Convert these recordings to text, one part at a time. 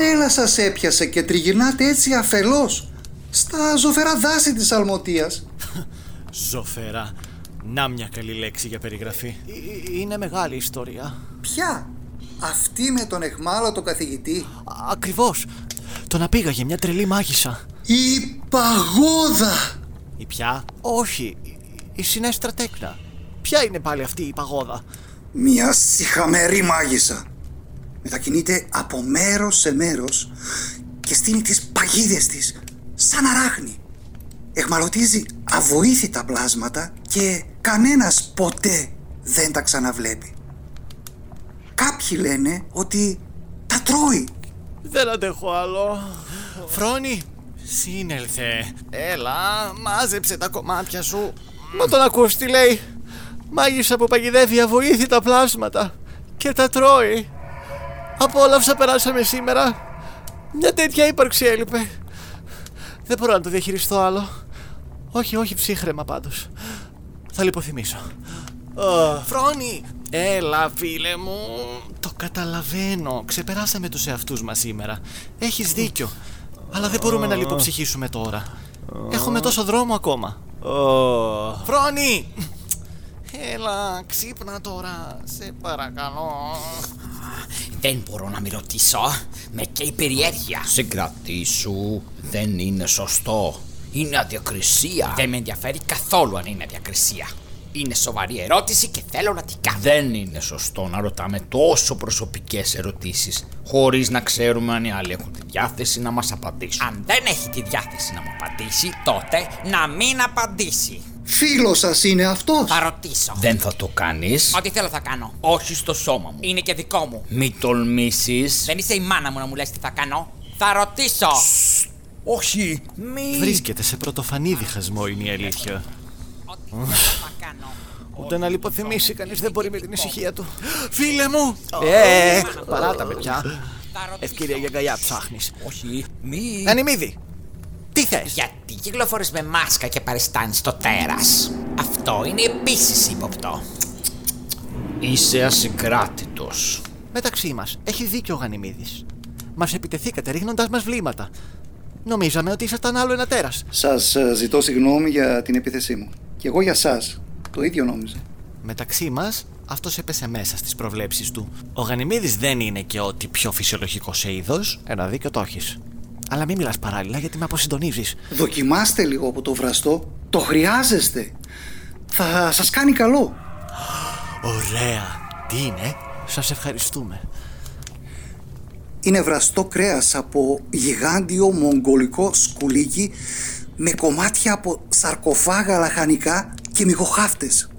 τρέλα σας έπιασε και τριγυρνάτε έτσι αφελώς στα ζωφερά δάση της Αλμοτίας. Ζωφερά. Να μια καλή λέξη για περιγραφή. Ε, ε, είναι μεγάλη ιστορία. Ποια; Αυτή με τον εχμάλωτο καθηγητή. Ακριβώς. Τον απήγαγε μια τρελή μάγισσα. Η παγόδα! Η ποια; Όχι. Η συνέστρα τέκνα. Ποια είναι πάλι αυτή η παγόδα; Μια συχαμερή μάγισσα. Μετακινείται από μέρος σε μέρος και στείνει τις παγίδες της σαν αράχνη. Εχμαλωτίζει αβοήθητα πλάσματα και κανένας ποτέ δεν τα ξαναβλέπει. Κάποιοι λένε ότι τα τρώει. Δεν αντέχω άλλο. Φρόνη, σύνελθε. Έλα, μάζεψε τα κομμάτια σου. Μα τον ακούς τι λέει. Μάγισσα που παγιδεύει αβοήθητα πλάσματα και τα τρώει. Από όλα όσα περάσαμε σήμερα, μια τέτοια ύπαρξη έλειπε. Δεν μπορώ να το διαχειριστώ άλλο. Όχι, όχι ψύχρεμα πάντως. Θα λιποθυμίσω. Φρόνη! Έλα φίλε μου Το καταλαβαίνω Ξεπεράσαμε τους εαυτούς μας σήμερα Έχεις δίκιο Αλλά δεν μπορούμε να λιποψυχήσουμε τώρα Έχουμε τόσο δρόμο ακόμα Φρόνη! Έλα, ξύπνα τώρα, σε παρακαλώ. Δεν μπορώ να με ρωτήσω. Με καίει περιέργεια. Συγκρατήσου. Δεν είναι σωστό. Είναι αδιακρισία. Δεν με ενδιαφέρει καθόλου αν είναι αδιακρισία. Είναι σοβαρή ερώτηση και θέλω να την κάνω. Δεν είναι σωστό να ρωτάμε τόσο προσωπικές ερωτήσεις χωρίς να ξέρουμε αν οι άλλοι έχουν τη διάθεση να μας απαντήσουν. Αν δεν έχει τη διάθεση να μου απαντήσει, τότε να μην απαντήσει. Φίλος σας είναι αυτός. Θα ρωτήσω. Δεν θα το κάνεις. Ό,τι θέλω θα κάνω. Όχι στο σώμα μου. Είναι και δικό μου. Μη τολμήσεις. Δεν είσαι η μάνα μου να μου λες τι θα κάνω. Θα ρωτήσω. Όχι, μη. Βρίσκεται σε πρωτοφανή διχασμό είναι η αλήθεια. Ό,τι θέλω θα κάνω. Ούτε να λιποθυμήσει κανείς δεν μπορεί με την ησυχία του. Φίλε μου! Ε, παράτα με πια. Θα ρωτήσω. Ευκαιρία για αγκαλιά ψάχνεις. Όχι, μη. Ανημίδη! Τι θες! Γιατί κυκλοφορείς με μάσκα και παριστάνεις το τέρας. Αυτό είναι επίσης ύποπτο. Είσαι ασυγκράτητος. Μεταξύ μας, έχει δίκιο ο Γανιμίδης. Μας επιτεθήκατε ρίχνοντας μας βλήματα. Νομίζαμε ότι ήσασταν άλλο ένα τέρας. Σας ε, ζητώ συγγνώμη για την επίθεσή μου. Και εγώ για σας. Το ίδιο νόμιζα. Μεταξύ μας, αυτός έπεσε μέσα στις προβλέψεις του. Ο Γανιμίδης δεν είναι και ό,τι πιο φυσιολογικός σε είδος. Ένα δίκιο το έχεις. Αλλά μην μιλάς παράλληλα γιατί με αποσυντονίζεις. Δοκιμάστε λίγο από το βραστό. Το χρειάζεστε. Θα σας κάνει καλό. Ωραία! Τι είναι; Σας ευχαριστούμε. Είναι βραστό κρέας από γιγάντιο μογγολικό σκουλίκι με κομμάτια από σαρκοφάγα λαχανικά και μυγοχάφτες.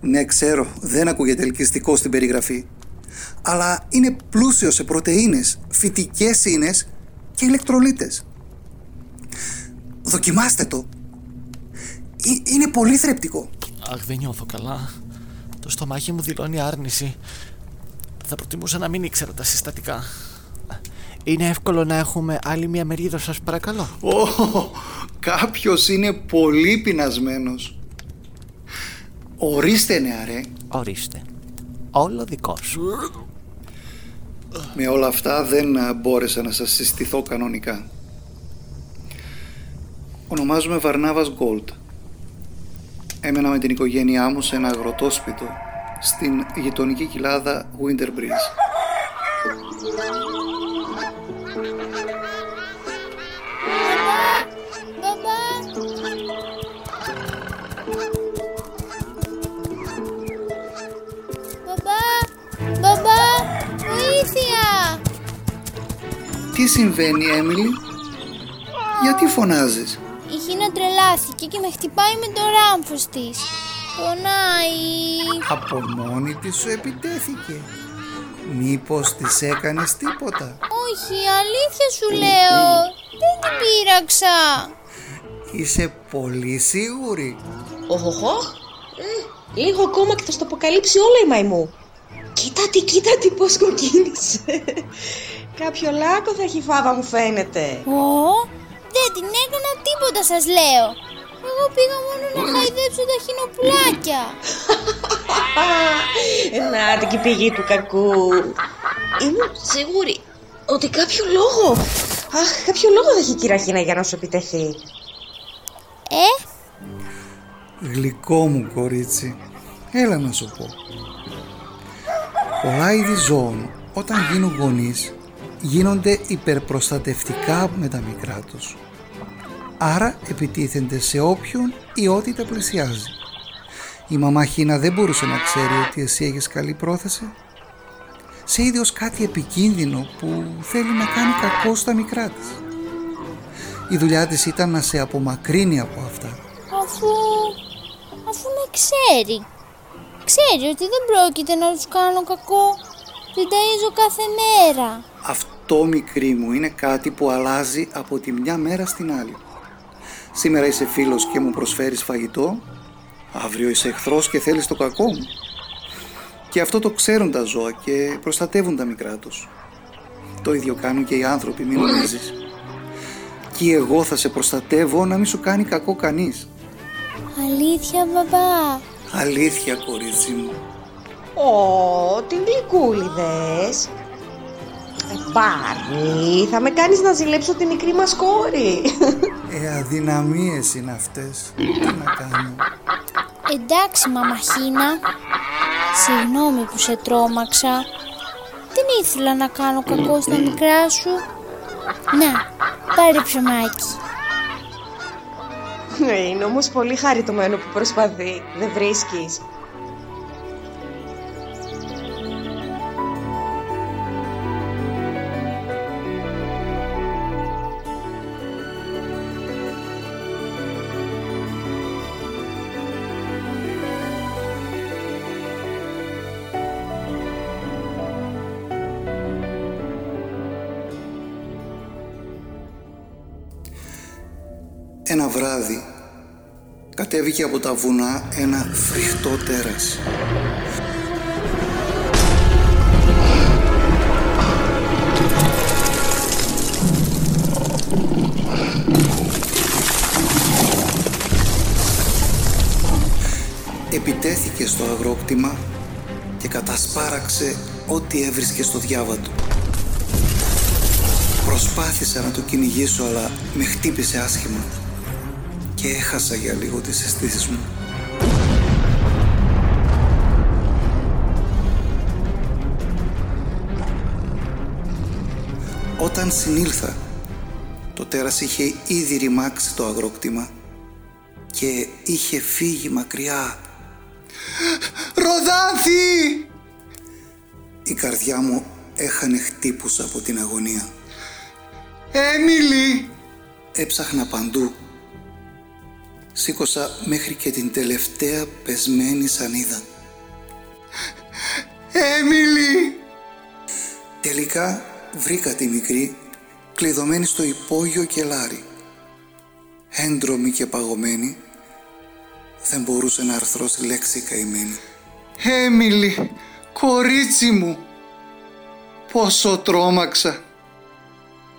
Ναι, ξέρω, δεν ακούγεται ελκυστικό στην περιγραφή. Αλλά είναι πλούσιο σε πρωτεΐνες, φυτικές ίνες και ηλεκτρολίτες. Δοκιμάστε το. Ε- Είναι πολύ θρεπτικό. Αχ, δεν νιώθω καλά. Το στομάχι μου δηλώνει άρνηση. Θα προτιμούσα να μην ήξερα τα συστατικά. Είναι εύκολο να έχουμε άλλη μια μερίδα σας παρακαλώ. Ω, κάποιος είναι πολύ πεινασμένος. Ορίστε νεαρέ, Ορίστε. Όλο δικό σου. Με όλα αυτά δεν α, μπόρεσα να σας συστηθώ κανονικά. Ονομάζομαι Βαρνάβας Γκόλτ. Έμενα με την οικογένειά μου σε ένα αγροτόσπιτο στην γειτονική κοιλάδα Winter Bridge. Τι συμβαίνει, Έμιλι; Γιατί φωνάζεις; Η Χίνα τρελάθηκε και με χτυπάει με το ράμφος της. Πονάει. Από μόνη της σου επιτέθηκε. Μήπως της έκανες τίποτα; Όχι, αλήθεια σου λέω. Δεν την πείραξα. Είσαι πολύ σίγουρη. Οχοχο. Ε, λίγο ακόμα και θα στο αποκαλύψει όλα η μαϊμού. Κοίτα τι, κοίτα τι πως κοκκίνησε. Κάποιο λάκκο θα έχει φάβα μου φαίνεται. Ω, δεν την έκανα τίποτα σας λέω. Εγώ πήγα μόνο να χαϊδέψω τα χινοπουλάκια. Να την και η πηγή του κακού. Ήμουν σίγουρη. ότι κάποιο λόγο. Αχ, κάποιο λόγο δεν έχει η κυραχίνα για να σου επιτεθεί. Ε, Γλυκό μου κορίτσι, έλα να σου πω. Πολλά είδη ζώων όταν γίνουν γονείς γίνονται υπερπροστατευτικά με τα μικρά τους. Άρα επιτίθενται σε όποιον ή ό,τι τα πλησιάζει. Η μαμά Χίνα δεν μπορούσε να ξέρει ότι εσύ έχεις καλή πρόθεση. Σε είδε ως κάτι επικίνδυνο που θέλει να κάνει κακό στα μικρά της. Η δουλειά της ήταν να σε απομακρύνει από αυτά αφού... αφού με ξέρει. Ξέρει ότι δεν πρόκειται να τους κάνω κακό. Την ταΐζω κάθε μέρα. Αυτό μικρή μου είναι κάτι που αλλάζει από τη μια μέρα στην άλλη. Σήμερα είσαι φίλος και μου προσφέρεις φαγητό, αύριο είσαι εχθρός και θέλεις το κακό μου. Και αυτό το ξέρουν τα ζώα και προστατεύουν τα μικρά τους. Το ίδιο κάνουν και οι άνθρωποι, μην νομίζεις. Και εγώ θα σε προστατεύω να μην σου κάνει κακό κανείς. Αλήθεια, μπαμπά. Αλήθεια, κορίτσι μου. Ω, την γλυκούλη δες. Ε, Μπάρνι, θα με κάνεις να ζηλέψω τη μικρή μας κόρη. Ε, αδυναμίες είναι αυτές. Τι να κάνω. Εντάξει, μαμαχίνα. Συγγνώμη που σε τρόμαξα. Δεν ήθελα να κάνω κακό στα μικρά σου. Να, πάρε ψωμάκι. Ε, Είναι όμως πολύ χαριτωμένο που προσπαθεί, δεν βρίσκεις. Ένα βράδυ κατέβηκε από τα βουνά ένα φρικτό τέρας. Επιτέθηκε στο αγρόκτημα και κατασπάραξε ό,τι έβρισκε στο διάβα του. Προσπάθησα να το κυνηγήσω αλλά με χτύπησε άσχημα και έχασα για λίγο τις αισθήσεις μου. Όταν συνήλθα, το τέρας είχε ήδη ρημάξει το αγρόκτημα και είχε φύγει μακριά. «Ροδάνθη!» Η καρδιά μου έχανε χτύπους από την αγωνία. «Έμιλι!» Έψαχνα παντού. Σήκωσα μέχρι και την τελευταία πεσμένη σανίδα. «Έμιλι!» Τελικά βρήκα τη μικρή κλειδωμένη στο υπόγειο κελάρι. Έντρομη και παγωμένη, δεν μπορούσε να αρθρώσει λέξη καημένη. «Έμιλι, κορίτσι μου, πόσο τρόμαξα.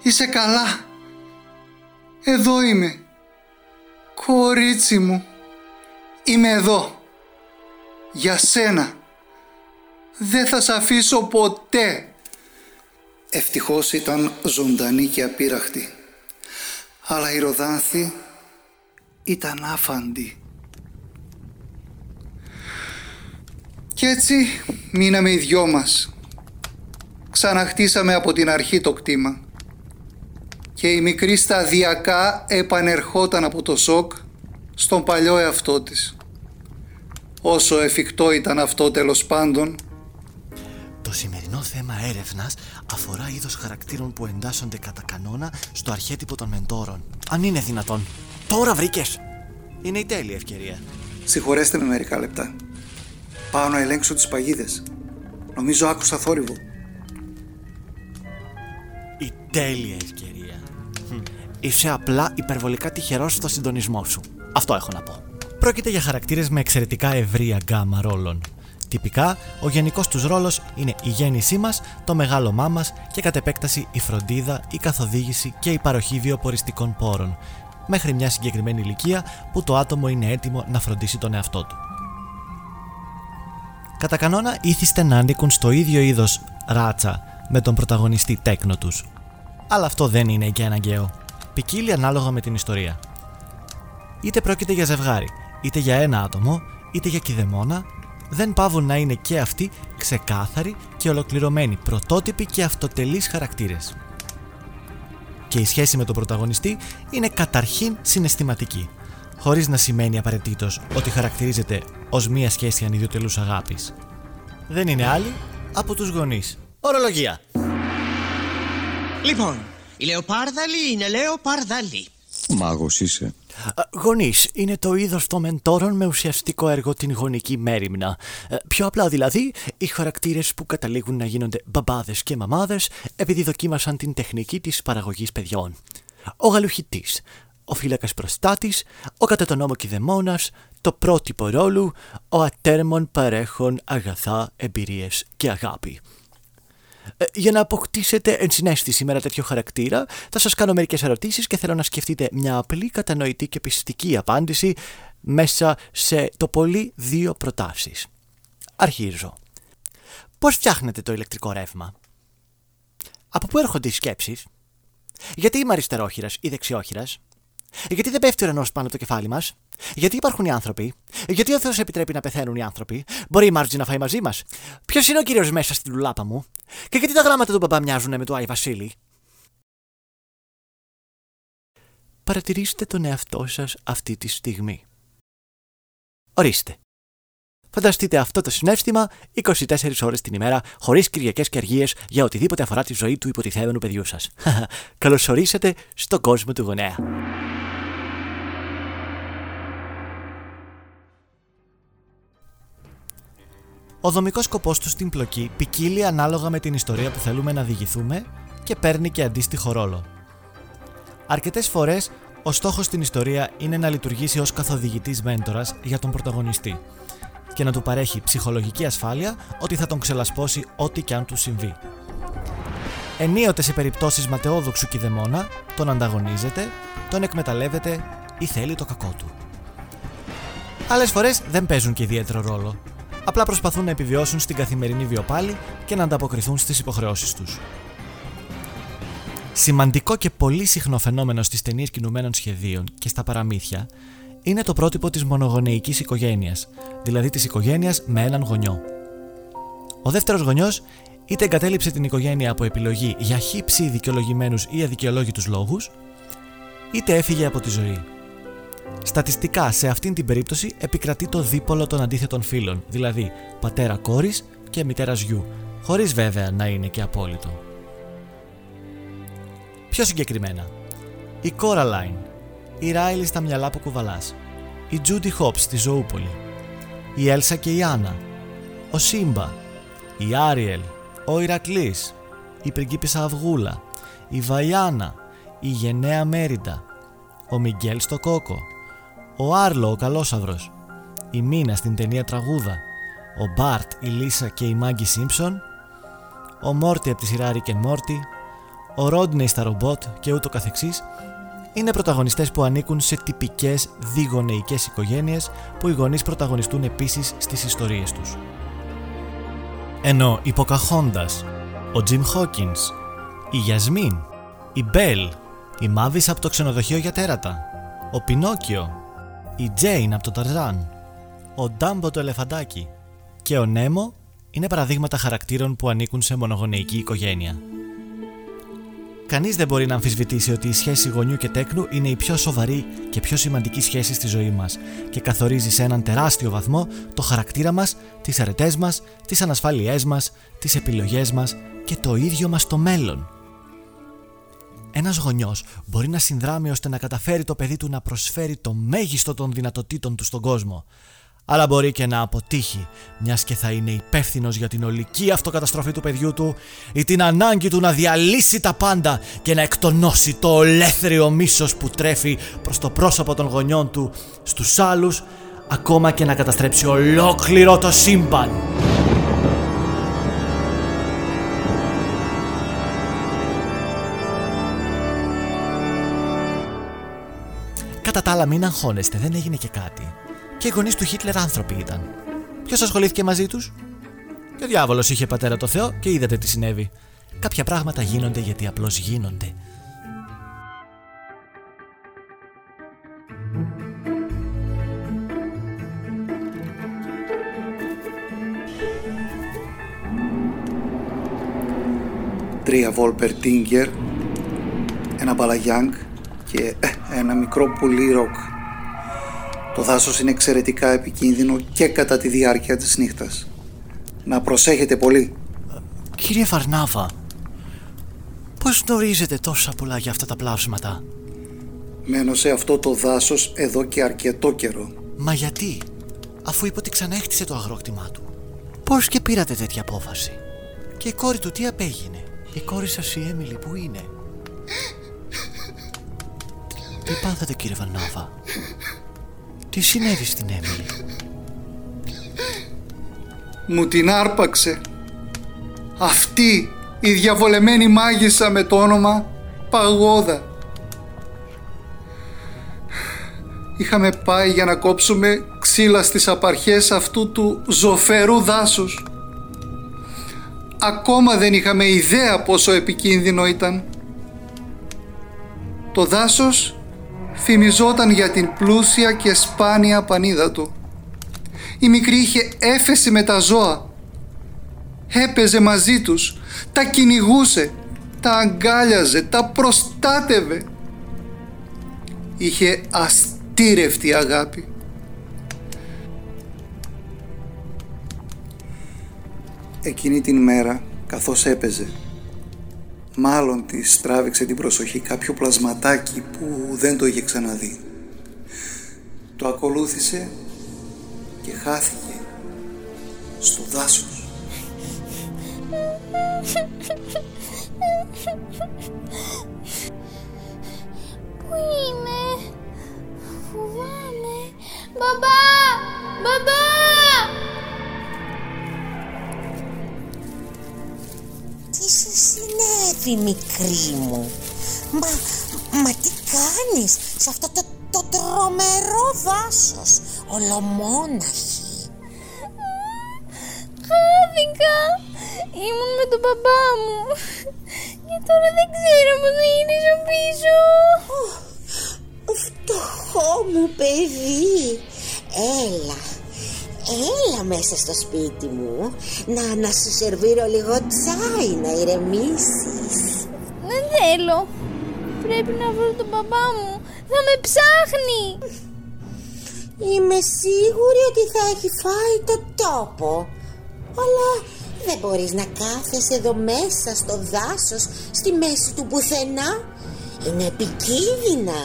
Είσαι καλά. Εδώ είμαι. Κορίτσι μου, είμαι εδώ. Για σένα. Δεν θα σε αφήσω ποτέ. Ευτυχώς ήταν ζωντανή και απείραχτη. Αλλά η Ροδάνθη ήταν άφαντη. Κι έτσι μείναμε οι δυο μας. Ξαναχτίσαμε από την αρχή το κτήμα. Και η μικρή σταδιακά επανερχόταν από το σοκ στον παλιό εαυτό της. Όσο εφικτό ήταν αυτό τέλος πάντων, Το σημερινό θέμα έρευνας αφορά είδος χαρακτήρων που εντάσσονται κατά κανόνα στο αρχέτυπο των μεντόρων. Αν είναι δυνατόν. Τώρα βρήκες! Είναι η τέλεια ευκαιρία. συγχωρέστε με μερικά λεπτά. Πάω να ελέγξω τις παγίδες. Νομίζω άκουσα θόρυβο. Η τέλεια ευκαιρία. Χμ. Είσαι απλά υπερβολικά τυχερός στο συντονισμό σου. Αυτό έχω να πω. Πρόκειται για χαρακτήρες με εξαιρετικά ευρία γκάμα ρόλων. Τυπικά, ο γενικός τους ρόλος είναι η γέννησή μας, το μεγάλωμά μας και κατ' επέκταση η φροντίδα, η καθοδήγηση και η παροχή βιοποριστικών πόρων, μέχρι μια συγκεκριμένη ηλικία που το άτομο είναι έτοιμο να φροντίσει τον εαυτό του. Κατά κανόνα ήθιστε να ανήκουν στο ίδιο είδος ράτσα με τον πρωταγωνιστή τέκνο τους. Αλλά αυτό δεν είναι και αναγκαίο. Ποικίλει ανάλογα με την ιστορία. Είτε πρόκειται για ζευγάρι, είτε για ένα άτομο, είτε για κηδεμόνα, δεν πάβουν να είναι και αυτοί ξεκάθαροι και ολοκληρωμένοι, πρωτότυποι και αυτοτελείς χαρακτήρες. Και η σχέση με τον πρωταγωνιστή είναι καταρχήν συναισθηματική, χωρίς να σημαίνει απαραίτητος ότι χαρακτηρίζεται ως μία σχέση ανιδιοτελούς αγάπης. Δεν είναι άλλη από τους γονείς. Ορολογία. Λοιπόν, η Λεοπάρδαλη είναι Λεοπάρδαλη. Μάγος είσαι. Γονείς είναι το είδος των μεντόρων με ουσιαστικό έργο την γονική μέρημνα. Ε, πιο απλά δηλαδή, οι χαρακτήρες που καταλήγουν να γίνονται μπαμπάδες και μαμάδες επειδή δοκίμασαν την τεχνική της παραγωγής παιδιών. Ο γαλουχητής, ο φύλακας προστάτης, ο κατά τον νόμο κηδεμόνα, το πρότυπο ρόλου, ο ατέρμον παρέχων αγαθά, εμπειρίες και αγάπη. Ε, για να αποκτήσετε ενσυναίσθηση με ένα τέτοιο χαρακτήρα, θα σας κάνω μερικές ερωτήσεις και θέλω να σκεφτείτε μια απλή, κατανοητή και πιστική απάντηση μέσα σε το πολύ δύο προτάσεις. Αρχίζω. Πώς φτιάχνετε το ηλεκτρικό ρεύμα; Από πού έρχονται οι σκέψεις; Γιατί είμαι αριστερόχειρας ή δεξιόχειρας; Γιατί δεν πέφτει ο ουρανός πάνω από το κεφάλι μας; Γιατί υπάρχουν οι άνθρωποι; Γιατί ο Θεός επιτρέπει να πεθαίνουν οι άνθρωποι; Μπορεί η Μάρτζη να φάει μαζί μας; Ποιος είναι ο κύριος μέσα στην τουλάπα μου; Και γιατί τα γράμματα του μπαμπά μοιάζουν με του Άι Βασίλη; Παρατηρήστε τον εαυτό σας αυτή τη στιγμή. Ορίστε. Φανταστείτε αυτό το συνέστημα 24 ώρες την ημέρα, χωρίς Κυριακές και αργίες για οτιδήποτε αφορά τη ζωή του υποτιθέμενου παιδιού σας. Καλώς ορίσατε στον κόσμο του γονέα. Ο δομικός σκοπός του στην πλοκή ποικίλει ανάλογα με την ιστορία που θέλουμε να διηγηθούμε και παίρνει και αντίστοιχο ρόλο. Αρκετές φορές, ο στόχος στην ιστορία είναι να λειτουργήσει ως καθοδηγητής μέντορας για τον πρωταγωνιστή και να του παρέχει ψυχολογική ασφάλεια ότι θα τον ξελασπώσει ό,τι και αν του συμβεί. Ενίοτε σε περιπτώσεις ματαιόδοξου κηδεμόνα, τον ανταγωνίζεται, τον εκμεταλλεύεται ή θέλει το κακό του. Άλλες φορές δεν παίζουν και ιδιαίτερο ρόλο απλά προσπαθούν να επιβιώσουν στην καθημερινή βιοπάλη και να ανταποκριθούν στις υποχρεώσεις τους. Σημαντικό και πολύ συχνό φαινόμενο στις ταινίες κινουμένων σχεδίων και στα παραμύθια είναι το πρότυπο της μονογονεϊκής οικογένειας, δηλαδή της οικογένειας με έναν γονιό. Ο δεύτερος γονιός είτε εγκατέλειψε την οικογένεια από επιλογή για χύψη δικαιολογημένους ή αδικαιολόγητους λόγους, είτε έφυγε από τη ζωή. Στατιστικά σε αυτήν την περίπτωση επικρατεί το δίπολο των αντίθετων φύλων, δηλαδή πατέρα κόρης και μητέρας γιου, χωρίς βέβαια να είναι και απόλυτο. Πιο συγκεκριμένα, η Coraline, η Ράιλι στα μυαλά που κουβαλάς, η Judy Hopps στη Ζωούπολη, η Έλσα και η Άννα, ο Σύμπα, η Άριελ, ο Ηρακλής, η πριγκίπισσα Αυγούλα, η Βαϊάννα, η Γενναία Μέριντα, ο Μιγγέλ στο Κόκο, ο Άρλο ο Καλόσαυρος, η Μίνα στην ταινία Τραγούδα, ο Μπάρτ, η Λίσα και η Μάγκη Σίμψον, ο Μόρτι από τη σειρά Rick Μόρτι, ο Ρόντνεϊ στα ρομπότ και ούτω καθεξής, είναι πρωταγωνιστές που ανήκουν σε τυπικές διγονεϊκές οικογένειες που οι γονείς πρωταγωνιστούν επίσης στις ιστορίες τους. Ενώ η Ποκαχόντας, ο Τζιμ Χόκινς, η Γιασμίν, η Μπέλ, η Μάβης από το ξενοδοχείο για τέρατα, ο Πινόκιο, η Τζέιν από το Ταρζάν, ο Ντάμπο το ελεφαντάκι και ο Νέμο είναι παραδείγματα χαρακτήρων που ανήκουν σε μονογονεϊκή οικογένεια. Κανείς δεν μπορεί να αμφισβητήσει ότι η σχέση γονιού και τέκνου είναι η πιο σοβαρή και πιο σημαντική σχέση στη ζωή μας και καθορίζει σε έναν τεράστιο βαθμό το χαρακτήρα μας, τις αρετές μας, τις ανασφάλειές μας, τις επιλογές μας και το ίδιο μας το μέλλον. Ένας γονιός μπορεί να συνδράμει ώστε να καταφέρει το παιδί του να προσφέρει το μέγιστο των δυνατοτήτων του στον κόσμο. Αλλά μπορεί και να αποτύχει, μιας και θα είναι υπεύθυνος για την ολική αυτοκαταστροφή του παιδιού του ή την ανάγκη του να διαλύσει τα πάντα και να εκτονώσει το ολέθριο μίσος που τρέφει προς το πρόσωπο των γονιών του στους άλλους, ακόμα και να καταστρέψει ολόκληρο το σύμπαν. Κατά τα άλλα, μην αγχώνεστε, δεν έγινε και κάτι. Και οι γονείς του Χίτλερ άνθρωποι ήταν. Ποιος ασχολήθηκε μαζί τους, Και ο διάβολος είχε πατέρα το Θεό και είδατε τι συνέβη. Κάποια πράγματα γίνονται γιατί απλώς γίνονται. Τρία Βόλπερ Τίγκερ, ένα μπαλαγιάνγκ και ε, ένα μικρό πουλί ροκ. Το δάσος είναι εξαιρετικά επικίνδυνο και κατά τη διάρκεια της νύχτας. Να προσέχετε πολύ. Κύριε Φαρνάβα, πώς γνωρίζετε τόσα πολλά για αυτά τα πλάσματα; Μένω σε αυτό το δάσος εδώ και αρκετό καιρό. Μα γιατί, αφού είπε ότι ξαναέχτισε το αγρόκτημά του. Πώς και πήρατε τέτοια απόφαση; Και η κόρη του τι απέγινε; Η κόρη σας η Έμιλη που είναι; Τι πάθατε κύριε Βανόβα; Τι συνέβη στην Έμιλη; Μου την άρπαξε. Αυτή η διαβολεμένη μάγισσα με το όνομα Παγόδα. Είχαμε πάει για να κόψουμε ξύλα στις απαρχές αυτού του ζωφερού δάσους. Ακόμα δεν είχαμε ιδέα πόσο επικίνδυνο ήταν. Το δάσος φημιζόταν για την πλούσια και σπάνια πανίδα του. Η μικρή είχε έφεση με τα ζώα. Έπαιζε μαζί τους, τα κυνηγούσε, τα αγκάλιαζε, τα προστάτευε. Είχε αστήρευτη αγάπη. Εκείνη την μέρα, καθώς έπαιζε, μάλλον της τράβηξε την προσοχή κάποιο πλασματάκι που δεν το είχε ξαναδεί. Το ακολούθησε και χάθηκε στο δάσος. Πού είναι, φοβάμαι. Μπαμπά, μπαμπά. Τι σου συνέβη μικρή μου Μα, μα τι κάνεις σε αυτό το, το τρομερό δάσος Ολομόναχη; Χάθηκα. Ήμουν με τον μπαμπά μου. Και τώρα δεν ξέρω πώς να γυρίσω πίσω. Φτωχό μου παιδί Έλα Έλα μέσα στο σπίτι μου Να, να σου σερβίρω λίγο τσάι να ηρεμήσεις Δεν θέλω. Πρέπει να βρω τον μπαμπά μου. Θα με ψάχνει. Είμαι σίγουρη ότι θα έχει φάει το τόπο Αλλά δεν μπορείς να κάθεσαι εδώ μέσα στο δάσος Στη μέση του πουθενά Είναι επικίνδυνα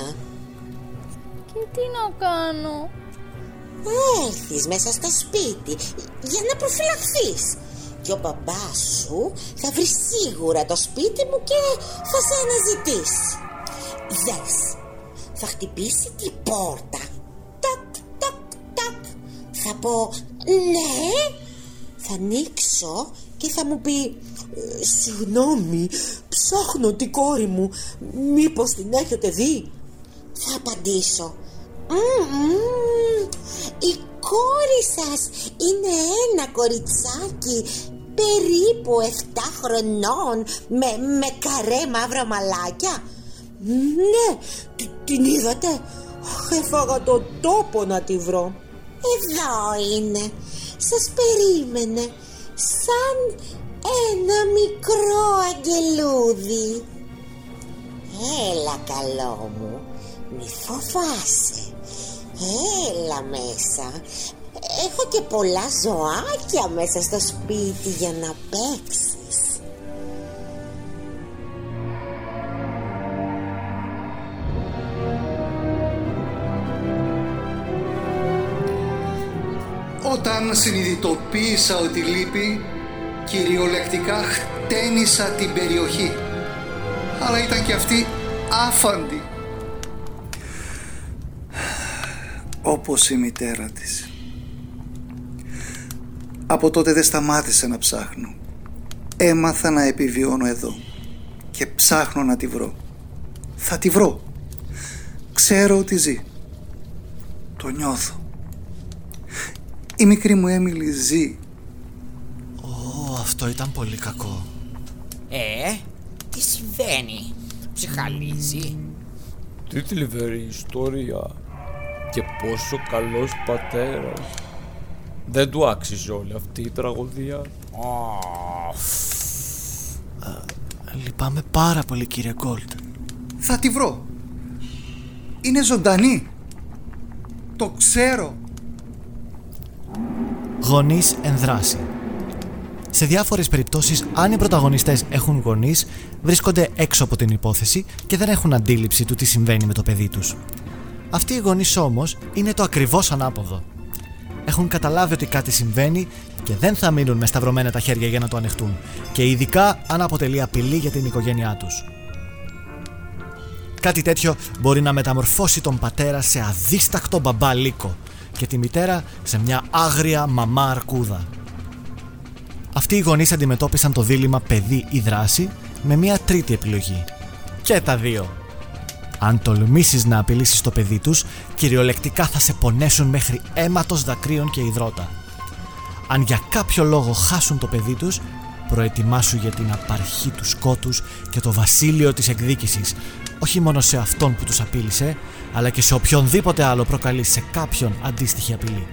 Και τι να κάνω; Έρθεις μέσα στο σπίτι για να προφυλαχθείς. Και ο μπαμπάς σου θα βρει σίγουρα το σπίτι μου και θα σε αναζητήσει. Δες, θα χτυπήσει την πόρτα. Τακ, τακ, τακ Θα πω ναι Θα ανοίξω και θα μου πει «Ε, Συγγνώμη, ψάχνω την κόρη μου. Μήπως την έχετε δει; Θα απαντήσω «Μμμ, Η κόρη σας είναι ένα κοριτσάκι περίπου 7 χρονών με, με καρέ μαύρα μαλάκια. Ναι, τι- την είδατε; Αχ, έφαγα το τόπο να τη βρω. Εδώ είναι. Σας περίμενε Σαν ένα μικρό αγγελούδι. Έλα καλό μου Μη φοβάσαι Έλα μέσα Έχω και πολλά ζωάκια μέσα στο σπίτι για να παίξεις Όταν συνειδητοποίησα ότι λείπει, κυριολεκτικά χτένισα την περιοχή. Αλλά ήταν και αυτή άφαντη. Όπως η μητέρα της. Από τότε δεν σταμάτησα να ψάχνω. Έμαθα να επιβιώνω εδώ. Και ψάχνω να τη βρω. Θα τη βρω. Ξέρω ότι ζει. Το νιώθω. Η μικρή μου Έμιλη ζει. Ω, αυτό ήταν πολύ κακό. Ε, τι συμβαίνει, ψυχαλίζει. Τι θλιβερή ιστορία και πόσο καλός πατέρας. Δεν του άξιζε όλη αυτή η τραγωδία. Λυπάμαι πάρα πολύ κύριε Γκόλτ. Θα τη βρω. Είναι ζωντανή. Το ξέρω. Γονείς εν δράση. Σε διάφορες περιπτώσεις, αν οι πρωταγωνιστές έχουν γονείς, βρίσκονται έξω από την υπόθεση και δεν έχουν αντίληψη του τι συμβαίνει με το παιδί τους. Αυτοί οι γονείς όμως είναι το ακριβώς ανάποδο. Έχουν καταλάβει ότι κάτι συμβαίνει και δεν θα μείνουν με σταυρωμένα τα χέρια για να το ανεχτούν και ειδικά αν αποτελεί απειλή για την οικογένειά τους. Κάτι τέτοιο μπορεί να μεταμορφώσει τον πατέρα σε αδίστακτο μπαμπά λύκο και τη μητέρα σε μια άγρια μαμά αρκούδα. Αυτοί οι γονείς αντιμετώπισαν το δίλημα παιδί ή δράση με μια τρίτη επιλογή. Και τα δύο. Αν τολμήσεις να απειλήσεις το παιδί τους, κυριολεκτικά θα σε πονέσουν μέχρι αίματος δακρύων και υδρότα. Αν για κάποιο λόγο χάσουν το παιδί τους, προετοιμάσου για την απαρχή του σκότους και το βασίλειο της εκδίκησης, όχι μόνο σε αυτόν που τους απείλησε, αλλά και σε οποιονδήποτε άλλο προκαλεί σε κάποιον αντίστοιχη απειλή.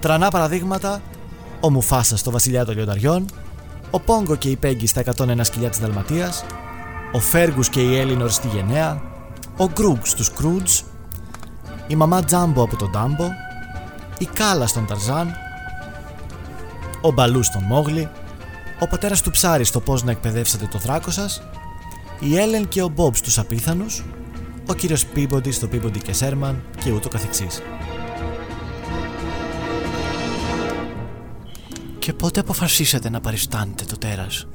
Τρανά παραδείγματα, ο Μουφάσας στο Βασιλιά των Λιονταριών, ο Πόγκο και η Πέγγι στα 101 σκυλιά της Δαλματίας, ο Φέργους και η Έλινορ στη Γενναία, ο Γκρούγκς στους Κρούτζ, η μαμά Τζάμπο από τον Ντάμπο, η Κάλα στον Ταρζάν, ο Μπαλού στον Μόγλι, ο πατέρας του Ψάρι στο πώς να εκπαιδεύσετε το δράκο σας, η Έλεν και ο Μπομπ στους Απίθανους, ο κύριος Πίμποντι στο Πίμποντι και Σέρμαν και ούτω καθεξής. Και πότε αποφασίσατε να παριστάνετε το τέρας;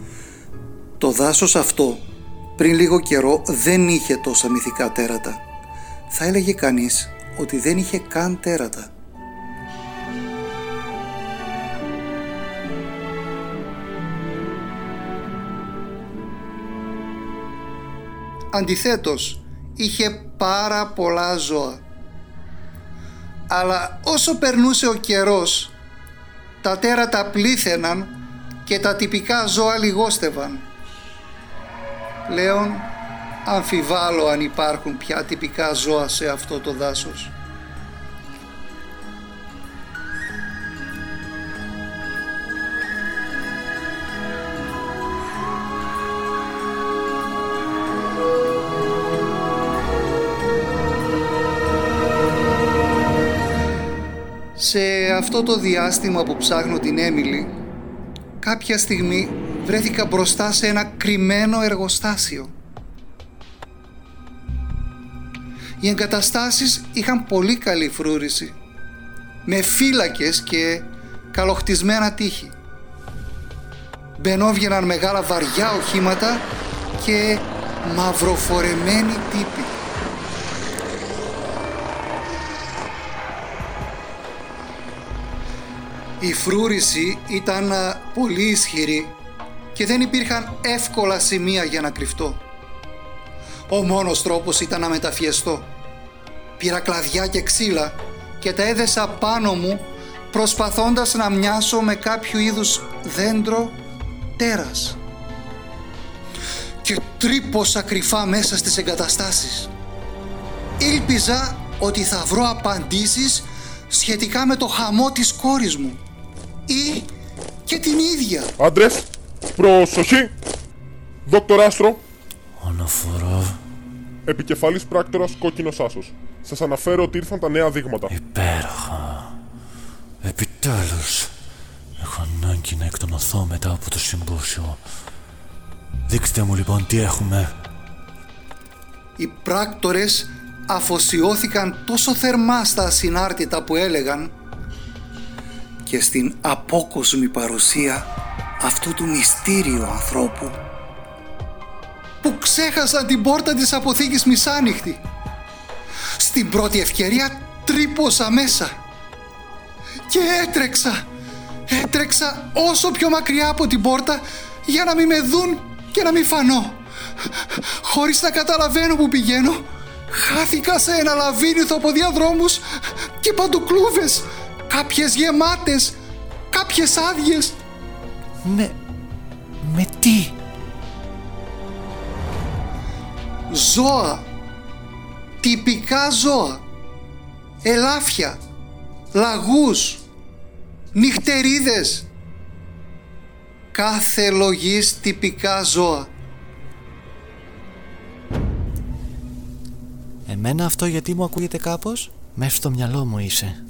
Το δάσος αυτό πριν λίγο καιρό δεν είχε τόσα μυθικά τέρατα. Θα έλεγε κανείς ότι δεν είχε καν τέρατα. Αντιθέτως, είχε πάρα πολλά ζώα. Αλλά όσο περνούσε ο καιρός, τα τέρατα πλήθαιναν και τα τυπικά ζώα λιγόστευαν. Πλέον αμφιβάλλω αν υπάρχουν πια τυπικά ζώα σε αυτό το δάσος. Σε αυτό το διάστημα που ψάχνω την Έμιλη, κάποια στιγμή βρέθηκα μπροστά σε ένα κρυμμένο εργοστάσιο. Οι εγκαταστάσεις είχαν πολύ καλή φρούρηση, με φύλακες και καλοχτισμένα τείχη. Μπαινόβγαιναν μεγάλα βαριά οχήματα και μαυροφορεμένοι τύποι. Η φρούρηση ήταν πολύ ισχυρή και δεν υπήρχαν εύκολα σημεία για να κρυφτώ. Ο μόνος τρόπος ήταν να μεταφιεστώ. Πήρα κλαδιά και ξύλα και τα έδεσα πάνω μου προσπαθώντας να μοιάσω με κάποιο είδους δέντρο τέρας. Και τρύπωσα κρυφά μέσα στις εγκαταστάσεις. Ήλπιζα ότι θα βρω απαντήσεις σχετικά με το χαμό της κόρης μου ή και την ίδια. Άντρες, προσοχή! Δόκτωρ Άστρο, Αναφορά. επικεφαλής πράκτορας κόκκινος άσος. Σας αναφέρω ότι ήρθαν τα νέα δείγματα. Υπέροχα. Επιτέλους. Έχω ανάγκη να εκτονωθώ μετά από το συμπόσιο. Δείξτε μου λοιπόν τι έχουμε. Οι πράκτορες αφοσιώθηκαν τόσο θερμά στα ασυνάρτητα που έλεγαν και στην απόκοσμη παρουσία αυτού του μυστήριου ανθρώπου που ξέχασαν την πόρτα της αποθήκης μισάνυχτη. Στην πρώτη ευκαιρία τρύπωσα μέσα και έτρεξα, έτρεξα όσο πιο μακριά από την πόρτα για να μην με δουν και να μην φανώ. Χωρίς να καταλαβαίνω που πηγαίνω, χάθηκα σε ένα λαβύρινθο από διαδρόμους και παντουκλούβες, κάποιες γεμάτες, κάποιες άδειες. Με... Με τι; Ζώα. Τυπικά ζώα. Ελάφια. Λαγούς. Νυχτερίδες. Κάθε λογής τυπικά ζώα. Εμένα αυτό γιατί μου ακούγεται κάπως; Μέσα στο μυαλό μου είσαι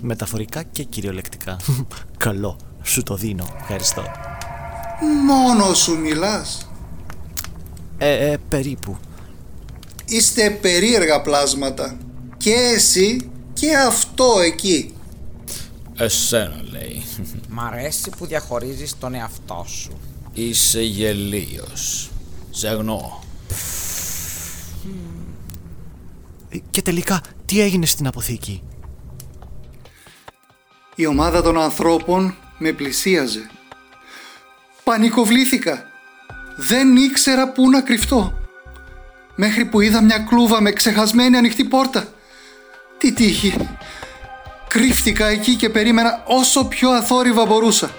Μεταφορικά και κυριολεκτικά Καλό, σου το δίνω, ευχαριστώ Μόνο σου μιλάς. Ε, ε, περίπου Είστε περίεργα πλάσματα. Και εσύ και αυτό εκεί. Εσένα λέει. Μ' αρέσει που διαχωρίζεις τον εαυτό σου. Είσαι γελίος. Σε αγνώ. Ε, Και τελικά, τι έγινε στην αποθήκη; Η ομάδα των ανθρώπων με πλησίαζε. Πανικοβλήθηκα. Δεν ήξερα πού να κρυφτώ. Μέχρι που είδα μια κλούβα με ξεχασμένη ανοιχτή πόρτα. Τι τύχη. Κρύφτηκα εκεί και περίμενα όσο πιο αθόρυβα μπορούσα.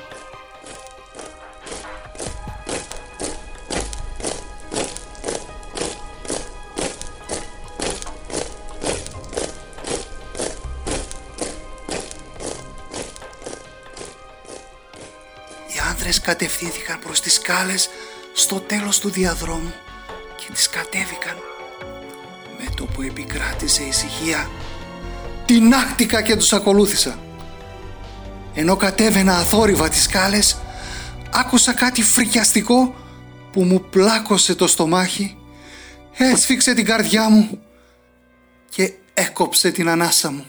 Κατευθύνθηκαν προς τις σκάλες στο τέλος του διαδρόμου και τις κατέβηκαν. Με το που επικράτησε ησυχία, τεινάχτηκα και τους ακολούθησα. Ενώ κατέβαινα αθόρυβα τις σκάλες, άκουσα κάτι φρικιαστικό που μου πλάκωσε το στομάχι, έσφιξε την καρδιά μου και έκοψε την ανάσα μου.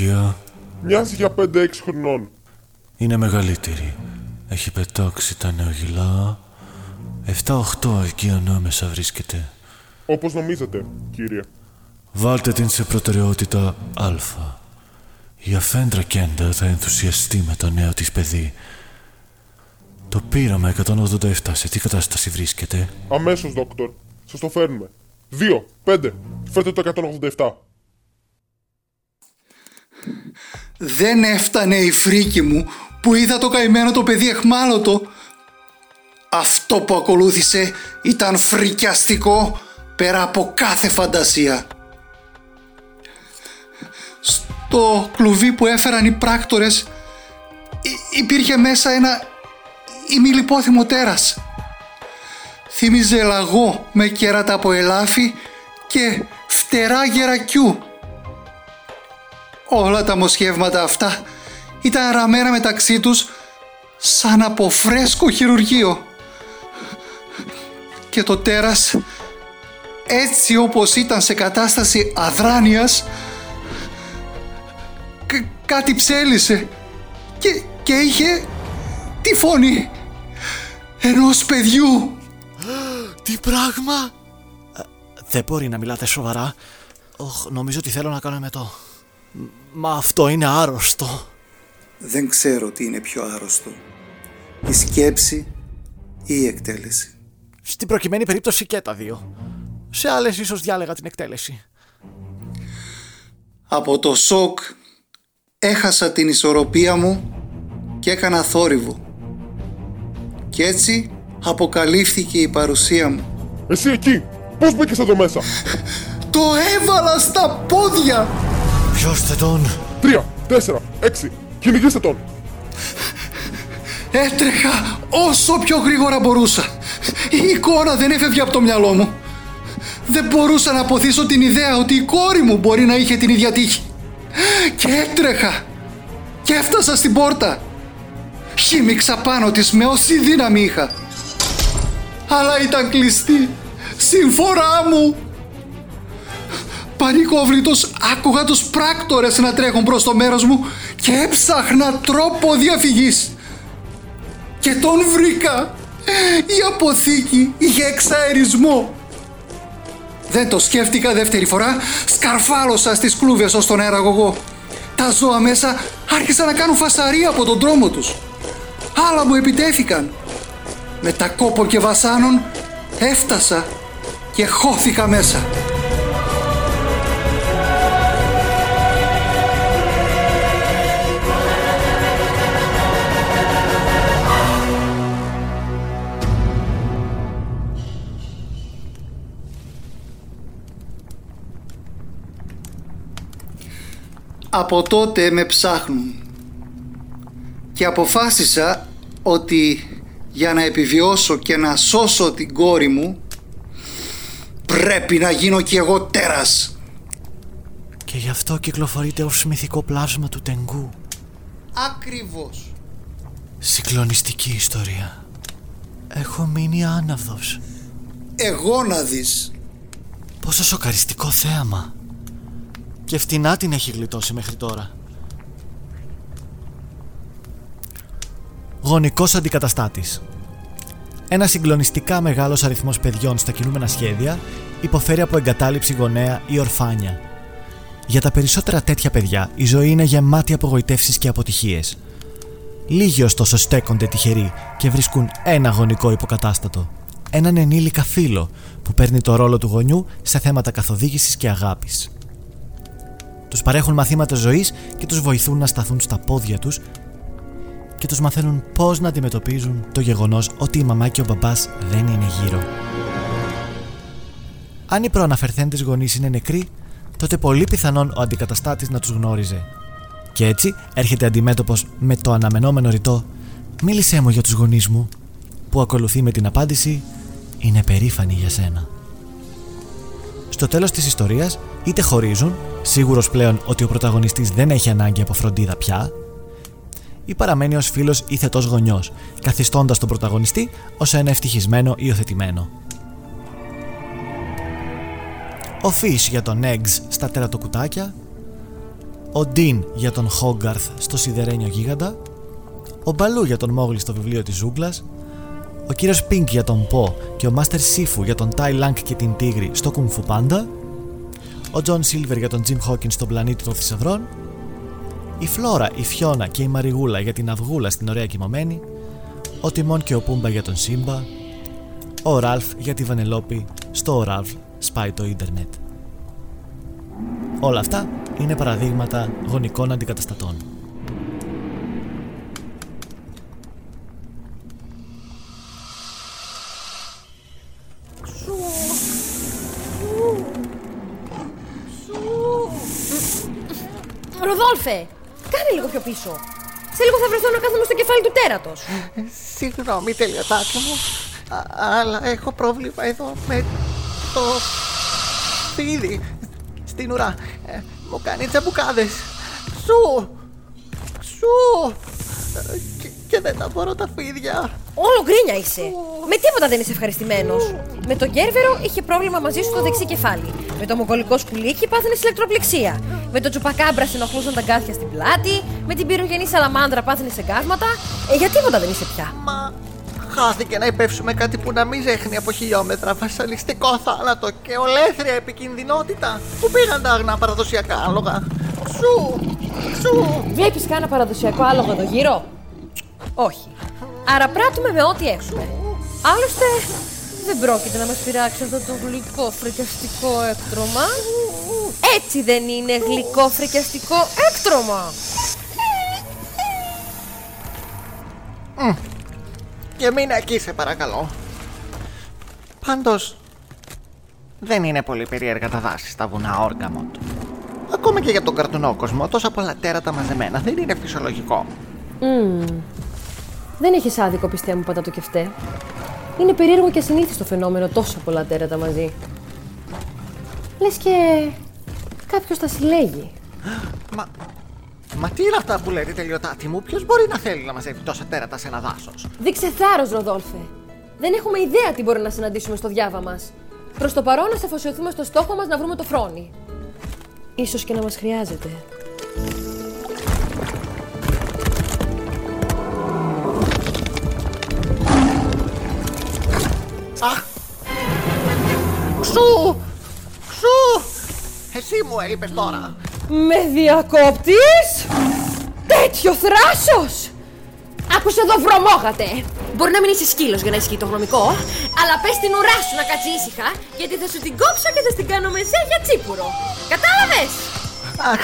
Ηλικία Μοιάζει για 5-6 χρονών. είναι μεγαλύτερη. Έχει πετάξει τα νεογυλά. 7-8 εκεί ανάμεσα βρίσκεται. Όπως νομίζετε, κύριε. Βάλτε την σε προτεραιότητα Α. Η αφέντρα Κέντα θα ενθουσιαστεί με το νέο της παιδί. Το πείραμα 187 σε τι κατάσταση βρίσκεται; Αμέσως, δόκτωρ. Σας το φέρνουμε. 2, 5. Φέρτε το 187. Δεν έφτανε η φρίκη μου που είδα το καημένο το παιδί εχμάλωτο. Αυτό που ακολούθησε ήταν φρικιαστικό πέρα από κάθε φαντασία. Στο κλουβί που έφεραν οι πράκτορες υ- υπήρχε μέσα ένα ημιλιπόθυμο τέρας. Θύμιζε λαγό με κέρατα από ελάφι και φτερά γερακιού. Όλα τα μοσχεύματα αυτά ήταν ραμμένα μεταξύ τους σαν από φρέσκο χειρουργείο. Και το τέρας έτσι όπως ήταν σε κατάσταση αδράνειας κα- κάτι ψέλισε και, και είχε τη φωνή ενός παιδιού. Τι πράγμα Ε, Δεν μπορεί να μιλάτε σοβαρά Οχ, Νομίζω ότι θέλω να κάνω εμετό Μ, Μα αυτό είναι άρρωστο Δεν ξέρω τι είναι πιο άρρωστο. Η σκέψη ή η εκτέλεση. Στην προκειμένη περίπτωση και τα δύο Σε άλλες ίσως διάλεγα την εκτέλεση Από το σοκ έχασα την ισορροπία μου και έκανα θόρυβο. Κι έτσι αποκαλύφθηκε η παρουσία μου. Εσύ εκεί! Πώς μπήκες εδώ μέσα! Το έβαλα στα πόδια! Πιώστε τον! 3, 4, 6. Κυνηγήστε τον! Έτρεχα όσο πιο γρήγορα μπορούσα. Η εικόνα δεν έφευγε από το μυαλό μου. Δεν μπορούσα να αποθήσω την ιδέα ότι η κόρη μου μπορεί να είχε την ίδια τύχη. Και έτρεχα και έφτασα στην πόρτα. Χύμιξα πάνω της με όση δύναμη είχα. Αλλά ήταν κλειστή. Συμφορά μου. Πανικόβλητος άκουγα τους πράκτορες να τρέχουν προς το μέρος μου και έψαχνα τρόπο διαφυγής. Και τον βρήκα. Η αποθήκη είχε εξαερισμό. Δεν το σκέφτηκα δεύτερη φορά, σκαρφάλωσα στις κλούβες ως τον αεραγωγό. Τα ζώα μέσα άρχισαν να κάνουν φασαρία από τον δρόμο τους. Άλλα μου επιτέθηκαν. Με τα κόπο και βασάνων έφτασα και χώθηκα μέσα. Από τότε με ψάχνουν και αποφάσισα ότι για να επιβιώσω και να σώσω την κόρη μου πρέπει να γίνω κι εγώ τέρας. Και γι' αυτό κυκλοφορείται ως μυθικό πλάσμα του Τενγκού. Ακριβώς. Συγκλονιστική ιστορία. Έχω μείνει άναυδος. Εγώ να δεις. Πόσο σοκαριστικό θέαμα. Και φτηνά την έχει γλιτώσει μέχρι τώρα. Γονικός αντικαταστάτης. Ένα συγκλονιστικά μεγάλος αριθμός παιδιών στα κινούμενα σχέδια υποφέρει από εγκατάλειψη γονέα ή ορφάνια. Για τα περισσότερα τέτοια παιδιά η ζωή είναι γεμάτη απογοητεύσεις και αποτυχίες. Λίγοι ωστόσο στέκονται τυχεροί και βρίσκουν ένα γονικό υποκατάστατο. Έναν ενήλικα φίλο που παίρνει το ρόλο του γονιού σε θέματα καθοδήγησης και αγάπης. Τους παρέχουν μαθήματα ζωής και τους βοηθούν να σταθούν στα πόδια τους και τους μαθαίνουν πώς να αντιμετωπίζουν το γεγονός ότι η μαμά και ο μπαμπάς δεν είναι γύρω. Αν οι προαναφερθέντες γονείς είναι νεκροί, τότε πολύ πιθανόν ο αντικαταστάτης να τους γνώριζε. Και έτσι έρχεται αντιμέτωπος με το αναμενόμενο ρητό «Μίλησέ μου για τους γονείς μου», που ακολουθεί με την απάντηση «Είναι περήφανοι για σένα». Στο τέλος της ιστορίας είτε χωρίζουν, σίγουρος πλέον ότι ο πρωταγωνιστής δεν έχει ανάγκη από φροντίδα πια, ή παραμένει ως φίλος ή θετός γονιός, καθιστώντας τον πρωταγωνιστή ως ένα ευτυχισμένο υιοθετημένο. Ο Fish για τον Eggs στα τερατοκουτάκια, ο Dean για τον Hogarth στο σιδερένιο γίγαντα, ο Μπαλού για τον Μόγλι στο βιβλίο της ζούγκλας, ο κύριος Pink για τον Po και ο Master Sifu για τον Tai Lang και την Τίγρη στο Kung Fu Panda, ο John Silver για τον Jim Hawkins στον πλανήτη των θησαυρών, η Φλόρα, η Φιώνα και η Μαριγούλα για την Αυγούλα στην Ωραία Κοιμωμένη, ο Τιμόν και ο Πούμπα για τον Σύμπα, ο Ραλφ για τη Βανελόπη στο ο Ραλφ σπάει το ίντερνετ. Όλα αυτά είναι παραδείγματα γονικών αντικαταστατών. Ροδόλφε, κάνε λίγο πιο πίσω. Σε λίγο θα βρεθώ να κάθομαι στο κεφάλι του τέρατος. Συγγνώμη, τελειωτάκι μου. Α- αλλά έχω πρόβλημα εδώ με το φίδι στην ουρά. Ε, μου κάνει τσαμπουκάδες. Σου! Σου! Ε, Και, και δεν τα μπορώ τα φίδια. Όλο γκρίνια είσαι. Με τίποτα δεν είσαι ευχαριστημένος. Με τον Κέρβερο είχε πρόβλημα μαζί σου το δεξί κεφάλι. Με το μογολικό σκουλίκι πάθαινες ηλεκτροπληξία. Με το τσουπακάμπρα σε ενοχλούσαν τα γκάθια στην πλάτη. Με την πυρογενή σαλαμάνδρα πάθαινες εγκάσματα. Ε, για τίποτα δεν είσαι πια. Μα χάθηκε να υπεύσουμε κάτι που να μην ζέχνει από χιλιόμετρα. Βασανιστικό θάνατο και ολέθρια επικινδυνότητα. Πού πήγαν τα αγνά παραδοσιακά άλογα. Σου! Σου! Βλέπεις κανένα παραδοσιακό άλογο εδώ γύρω; Όχι. Άρα πράττουμε με ό,τι έχουμε. Άλλωστε, δεν πρόκειται να μας πειράξει αυτό το γλυκό φρικιαστικό έκτρωμα. Έτσι δεν είναι γλυκό φρικιαστικό έκτρωμα. Μμ. Και μείνε εκεί σε παρακαλώ. Πάντως, δεν είναι πολύ περίεργα τα δάση στα βουνά Όργαμοντ. Ακόμα και για τον καρτουνό κόσμο, τόσα πολλά τέρατα μαζεμένα δεν είναι φυσιολογικό. Μμμ. Δεν έχεις άδικο πιστεύω μου πατά το κεφτέ. Είναι περίεργο και ασυνήθιστο φαινόμενο τόσα πολλά τέρατα μαζί. Λες και κάποιος τα συλλέγει. Μα, μα τι είναι αυτά που λέτε τελειωτάτη μου, ποιος μπορεί να θέλει να μαζεύει τόσα τέρατα σε ένα δάσος; Δείξε θάρρος, Ροδόλφε. Δεν έχουμε ιδέα τι μπορεί να συναντήσουμε στο διάβα μας. Προς το παρόν, να αφοσιωθούμε στο στόχο μας να βρούμε το φρόνι. Ίσως και να μας χρειάζεται. Αχ! Σου! εσύ μου έλειπες τώρα. Με διακόπτεις! Τέτοιος θράσος! Άκουσε εδώ βρωμόγατε! Μπορεί να μην είσαι σκύλος για να ισχύει το γνωμικό, αλλά πες την ουρά σου να κάτσει ήσυχα, γιατί θα σου την κόψω και θα στην κάνω μεσέ για τσίπουρο. Κατάλαβες! Αχ.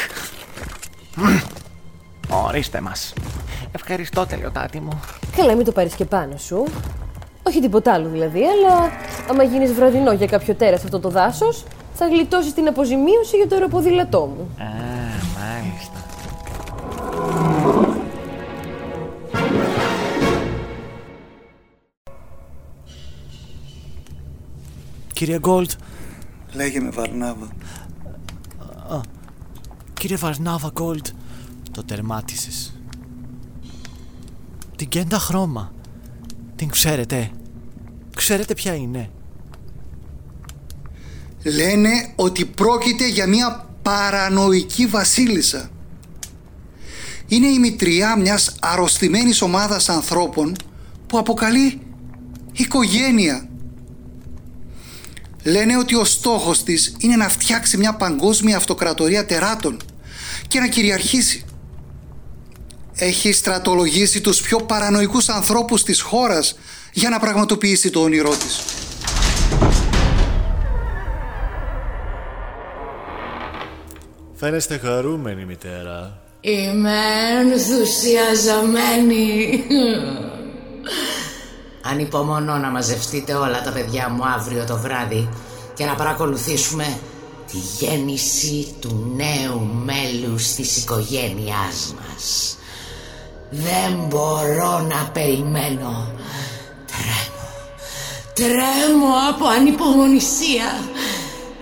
Ορίστε μας. Ευχαριστώ τελειωτάτη μου. Καλά, μην το πάρεις και πάνω σου. Όχι τίποτα άλλο δηλαδή, αλλά άμα γίνεις βραδινό για κάποιο τέρας σε αυτό το δάσος, θα γλιτώσεις την αποζημίωση για το αεροποδήλατό μου. Α, μάλιστα. Κύριε Γκόλτ, Λέγε με Βαρνάβα. κύριε Βαρνάβα Γκόλτ, το τερμάτισες. Την κέντα χρώμα. Την ξέρετε. Ξέρετε ποια είναι. Λένε ότι πρόκειται για μια παρανοϊκή βασίλισσα. Είναι η μητριά μιας αρρωστημένης ομάδας ανθρώπων που αποκαλεί οικογένεια. Λένε ότι ο στόχος της είναι να φτιάξει μια παγκόσμια αυτοκρατορία τεράτων και να κυριαρχήσει. Έχει στρατολογήσει τους πιο παρανοϊκούς ανθρώπους της χώρας για να πραγματοποιήσει το όνειρό της. Φαίνεστε χαρούμενη μητέρα. Είμαι ενθουσιαζομένη. Ανυπομονώ να μαζευτείτε όλα τα παιδιά μου αύριο το βράδυ και να παρακολουθήσουμε τη γέννηση του νέου μέλους της οικογένειάς μας. Δεν μπορώ να περιμένω. Τρέμω. Τρέμω από ανυπομονησία.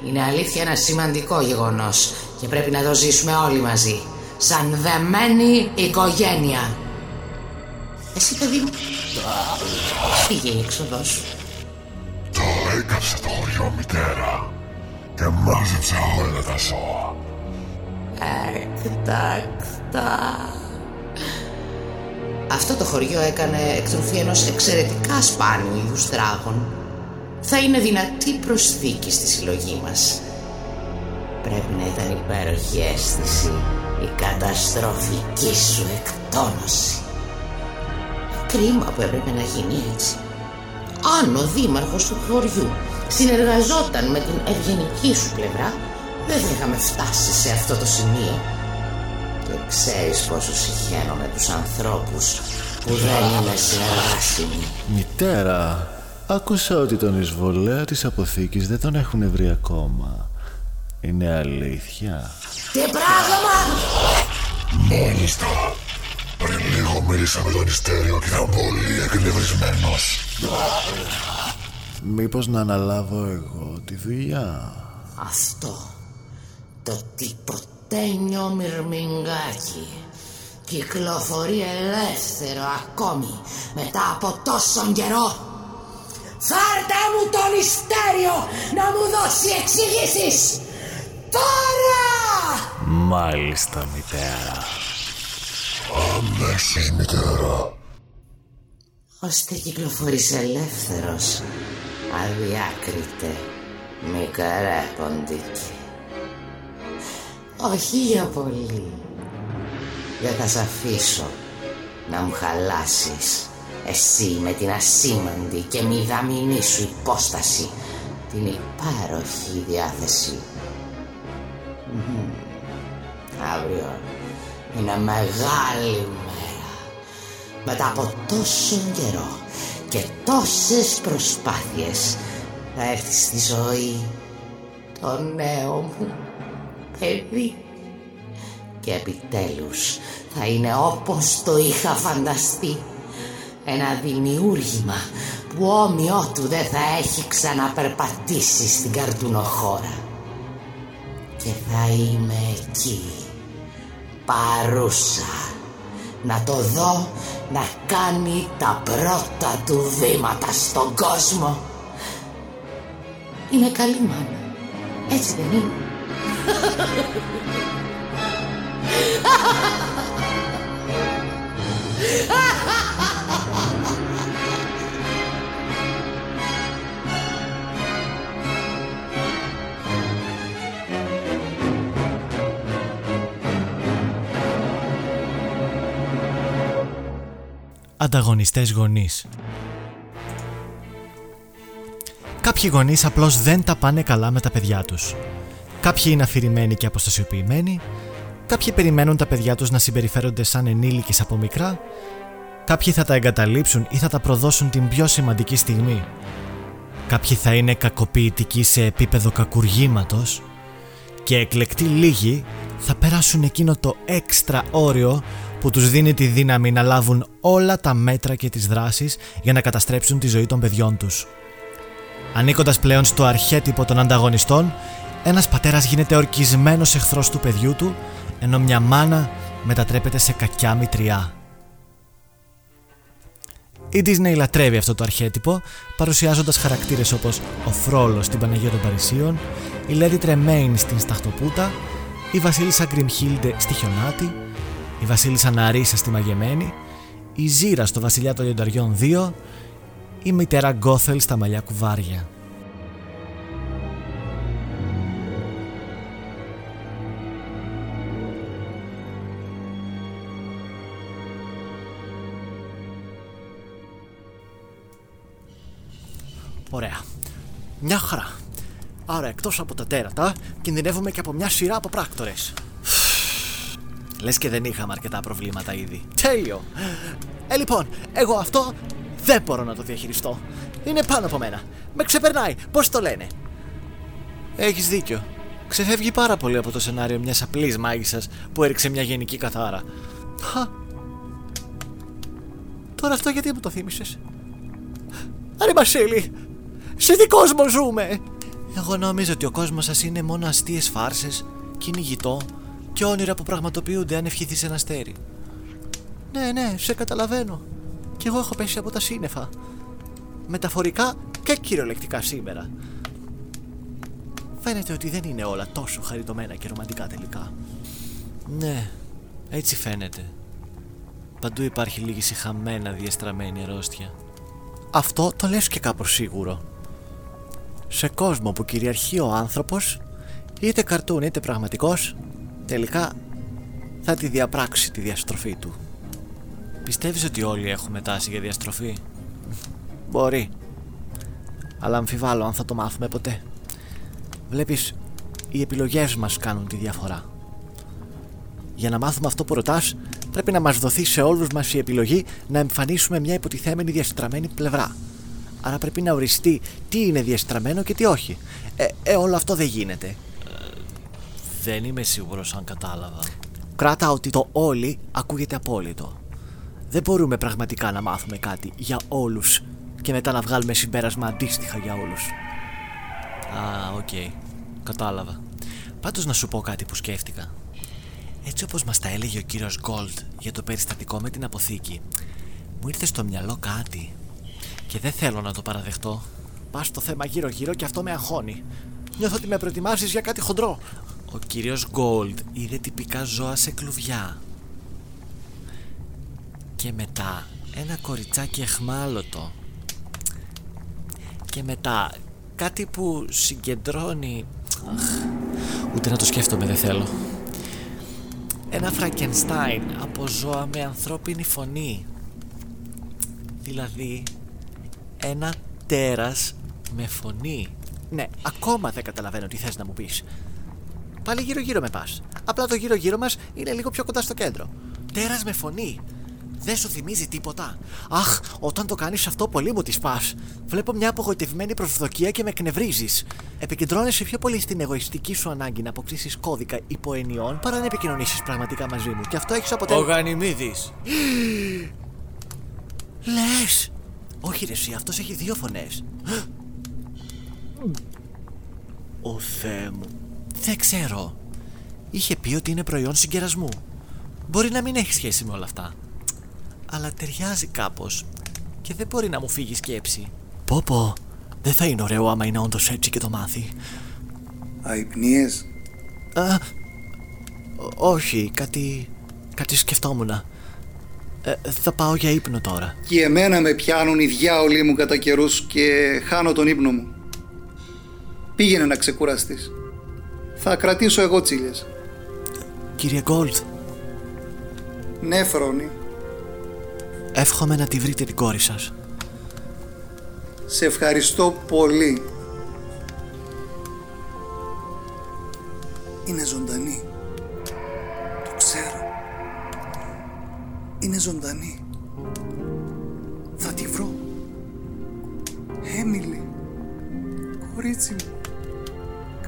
Είναι αλήθεια ένα σημαντικό γεγονός και πρέπει να το ζήσουμε όλοι μαζί. Σαν δεμένη οικογένεια. Εσύ παιδί μου. Πήγε η έξοδος σου. Το έκαψε το χωριό μητέρα και μάζεψε όλα τα ζώα. Εκτάκτα. Αυτό το χωριό έκανε εκτροφή ενός εξαιρετικά σπάνιου είδους τράγων. Θα είναι δυνατή προσθήκη στη συλλογή μας. Πρέπει να ήταν υπέροχη αίσθηση η καταστροφική σου εκτόνωση. Κρίμα που έπρεπε να γίνει έτσι. Αν ο δήμαρχος του χωριού συνεργαζόταν με την ευγενική σου πλευρά, δεν θα είχαμε φτάσει σε αυτό το σημείο. Και ξέρεις πόσο συχαίνω με τους ανθρώπους που δεν είναι συνεργάσιμοι. Μητέρα, άκουσα ότι τον εισβολέα της αποθήκης δεν τον έχουν βρει ακόμα. Είναι αλήθεια; Τι πράγμα! Μάλιστα. Πριν λίγο μίλησα με τον Ιστέριο και ήταν πολύ εκνευρισμένος. Μήπως να αναλάβω εγώ τη δουλειά; Αυτό το τυποτένιο μυρμηγκάκι κυκλοφορεί ελεύθερο ακόμη μετά από τόσον καιρό. Φάρτε μου τον Ιστέριο να μου δώσει εξηγήσεις! Τώρα! Μάλιστα, μητέρα. Αμέσως μητέρα. ώστε κυκλοφορείς ελεύθερος, αδιάκριτε, μη καρέποντικη. Όχι για πολύ. Δεν θα σ' αφήσω να μου χαλάσεις εσύ με την ασήμαντη και μηδαμινή σου υπόσταση την υπέροχη διάθεση. Μμμ. Αύριο είναι μεγάλη μέρα. Μετά από τόσο καιρό και τόσες προσπάθειες θα έρθει στη ζωή το νέο μου παιδί. Και επιτέλους θα είναι όπως το είχα φανταστεί. Ένα δημιούργημα που όμοιό του δεν θα έχει ξαναπερπατήσει στην καρτουνοχώρα. Και θα είμαι εκεί, παρούσα, να το δω να κάνει τα πρώτα του βήματα στον κόσμο. Είναι καλή μάνα, έτσι δεν είναι. Ανταγωνιστές γονείς Κάποιοι γονείς απλώς δεν τα πάνε καλά με τα παιδιά τους. Κάποιοι είναι αφηρημένοι και αποστασιοποιημένοι, κάποιοι περιμένουν τα παιδιά τους να συμπεριφέρονται σαν ενήλικες από μικρά, κάποιοι θα τα εγκαταλείψουν ή θα τα προδώσουν την πιο σημαντική στιγμή. Κάποιοι θα είναι κακοποιητικοί σε επίπεδο κακουργήματος και εκλεκτοί λίγοι θα περάσουν εκείνο το έξτρα όριο που τους δίνει τη δύναμη να λάβουν όλα τα μέτρα και τις δράσεις για να καταστρέψουν τη ζωή των παιδιών τους. Ανήκοντας πλέον στο αρχέτυπο των ανταγωνιστών, ένας πατέρας γίνεται ορκισμένος εχθρός του παιδιού του, ενώ μια μάνα μετατρέπεται σε κακιά μητριά. Η Disney λατρεύει αυτό το αρχέτυπο, παρουσιάζοντας χαρακτήρες όπως ο Φρόλος στην Παναγία των Παρισίων, η Λέδη Τρεμέιν στην Σταχτοπούτα, η Βασίλισσα Γκριμχίλντε στη Χιονάτη, η Βασίλισσα Ναρίσα στη Μαγεμένη, η Ζήρα στο Βασιλιά των Λιονταριών 2, η μητέρα Γκόθελ στα Μαλλιά Κουβάρια. Ωραία. Μια χαρά. Άρα εκτός από τα τέρατα, κινδυνεύουμε και από μια σειρά από πράκτορες. Λες και δεν είχαμε αρκετά προβλήματα ήδη. Τέλειο. Ε, λοιπόν, εγώ αυτό δεν μπορώ να το διαχειριστώ. Είναι πάνω από μένα. Με ξεπερνάει. Πώς το λένε; Έχεις δίκιο. Ξεφεύγει πάρα πολύ από το σενάριο μιας απλής μάγισσας που έριξε μια γενική καθάρα. Χα. Τώρα αυτό γιατί μου το θύμισες; Άρη Μασίλη, σε τι κόσμο ζούμε; Εγώ νόμιζα ότι ο κόσμος σας είναι μόνο αστείες φάρσες, κυνηγητό και όνειρα που πραγματοποιούνται αν ευχηθείς ένα αστέρι. Ναι, ναι, σε καταλαβαίνω. Κι εγώ έχω πέσει από τα σύννεφα. Μεταφορικά και κυριολεκτικά σήμερα. Φαίνεται ότι δεν είναι όλα τόσο χαριτωμένα και ρομαντικά τελικά. Ναι, έτσι φαίνεται. Παντού υπάρχει λίγη συχαμένα διαστραμμένη αρρώστια. Αυτό το λες και κάπως σίγουρο. Σε κόσμο που κυριαρχεί ο άνθρωπος, είτε καρτούν είτε πραγματικός, τελικά θα τη διαπράξει τη διαστροφή του. Πιστεύεις ότι όλοι έχουμε τάση για διαστροφή; Μπορεί. Αλλά αμφιβάλλω αν θα το μάθουμε ποτέ. Βλέπεις, οι επιλογές μας κάνουν τη διαφορά. Για να μάθουμε αυτό που ρωτάς, πρέπει να μας δοθεί σε όλους μας η επιλογή να εμφανίσουμε μια υποτιθέμενη διαστραμμένη πλευρά. Άρα πρέπει να οριστεί τι είναι διαστραμμένο και τι όχι. Ε, ε όλο αυτό δεν γίνεται. Δεν είμαι σίγουρος αν κατάλαβα. Κράτα ότι το όλοι ακούγεται απόλυτο. Δεν μπορούμε πραγματικά να μάθουμε κάτι για όλους και μετά να βγάλουμε συμπέρασμα αντίστοιχα για όλους. Α, OK. Okay. Κατάλαβα. Πάντως να σου πω κάτι που σκέφτηκα. Έτσι όπως μας τα έλεγε ο κύριος Γκολντ για το περιστατικό με την αποθήκη, μου ήρθε στο μυαλό κάτι και δεν θέλω να το παραδεχτώ. Πας το θέμα γύρω γύρω και αυτό με αγχώνει. Νιώθω ότι με προετοιμάζεις για κάτι χοντρό. Ο κύριος Γκόλντ είδε τυπικά ζώα σε κλουβιά. Και μετά ένα κοριτσάκι εχμάλωτο. Και μετά κάτι που συγκεντρώνει... Αχ, ούτε να το σκέφτομαι δεν θέλω. Ένα Φραγκενστάιν από ζώα με ανθρώπινη φωνή. Δηλαδή ένα τέρας με φωνή. Ναι, ακόμα δεν καταλαβαίνω τι θες να μου πεις. Πάλι γύρω γύρω με πας. Απλά το γύρω γύρω μας είναι λίγο πιο κοντά στο κέντρο. Τέρας με φωνή. Δεν σου θυμίζει τίποτα. Αχ, όταν το κάνεις αυτό, πολύ μου τη πας. Βλέπω μια απογοητευμένη προσδοκία και με εκνευρίζεις. Επικεντρώνεσαι πιο πολύ στην εγωιστική σου ανάγκη να αποκτήσεις κώδικα υποενιών παρά να επικοινωνήσεις πραγματικά μαζί μου. Και αυτό έχεις αποτέλεσμα. Ο Γανιμίδης. Λες! Όχι, ρε, εσύ, αυτός έχει δύο φωνές. Ο Θεέ μου. Δεν ξέρω. Είχε πει ότι είναι προϊόν συγκερασμού. Μπορεί να μην έχει σχέση με όλα αυτά. Αλλά ταιριάζει κάπως και δεν μπορεί να μου φύγει σκέψη. Πω πω, δεν θα είναι ωραίο άμα είναι όντως έτσι και το μάθει. Αϊπνίες. Α, όχι, κάτι, κάτι σκεφτόμουν. Ε, θα πάω για ύπνο τώρα. Και εμένα με πιάνουν οι διάολοι μου κατά καιρούς και χάνω τον ύπνο μου. Πήγαινε να ξεκουραστείς. Θα κρατήσω εγώ τσίλιες. Κύριε Γκόλτ. Ναι, Φρόνη. Εύχομαι να τη βρείτε την κόρη σας. Σε ευχαριστώ πολύ. Είναι ζωντανή. Είναι ζωντανή. Θα τη βρω. Έμιλι. Κορίτσι μου.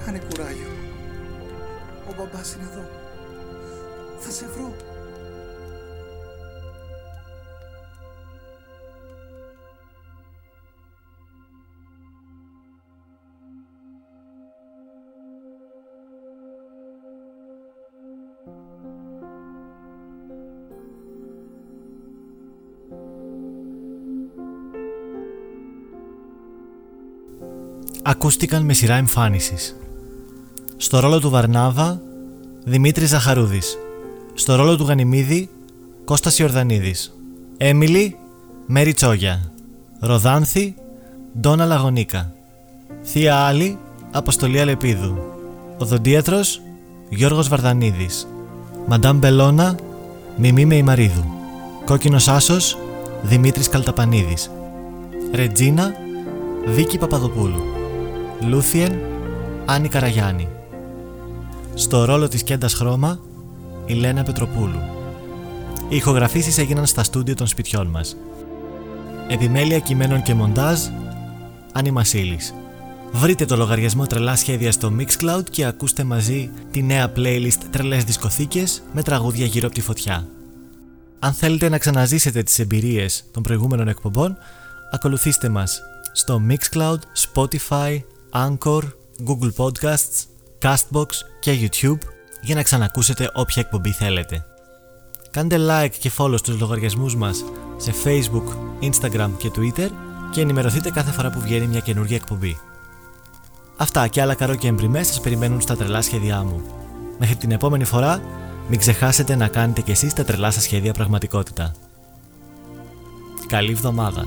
Κάνε κουράγιο. Ο μπαμπάς είναι εδώ. Θα σε βρω. Ακούστηκαν με σειρά εμφάνισης. Στο ρόλο του Βαρνάβα, Δημήτρης Ζαχαρούδης. Στο ρόλο του Γανιμίδη, Κώστας Ιορδανίδης. Έμιλι, Μέρι Τσόγια. Ροδάνθη, Ντόνα Λαγονίκα. Θεία Άλλη, Αποστολή Αλεπίδου. Οδοντίατρος, Γιώργος Βαρδανίδης. Μαντάμ Μπελώνα, Μιμή Μεϊμαρίδου. Κόκκινος Άσος, Δημήτρης Καλταπανίδης. Ρετζίνα, Βίκη Παπαδοπούλου. Λούθιεν, Άννη Καραγιάννη. Στο ρόλο της Κέντας Χρώμα, η Λένα Πετροπούλου. Οι ηχογραφήσεις έγιναν στα στούντιο των σπιτιών μας. Επιμέλεια κειμένων και μοντάζ, Άννη Μασίλης. Βρείτε το λογαριασμό Τρελά Σχέδια στο Mixcloud και ακούστε μαζί τη νέα playlist Τρελές Δισκοθήκες με τραγούδια γύρω από τη φωτιά. Αν θέλετε να ξαναζήσετε τις εμπειρίες των προηγούμενων εκπομπών, ακολουθήστε μας στο Mixcloud, Spotify, Anchor, Google Podcasts, Castbox και YouTube για να ξανακούσετε όποια εκπομπή θέλετε. Κάντε like και follow στους λογαριασμούς μας σε Facebook, Instagram και Twitter και ενημερωθείτε κάθε φορά που βγαίνει μια καινούργια εκπομπή. Αυτά και άλλα καρό και εμπριμές σας περιμένουν στα τρελά σχέδιά μου. Μέχρι την επόμενη φορά, μην ξεχάσετε να κάνετε κι εσείς τα τρελά σας σχέδια πραγματικότητα. Καλή εβδομάδα!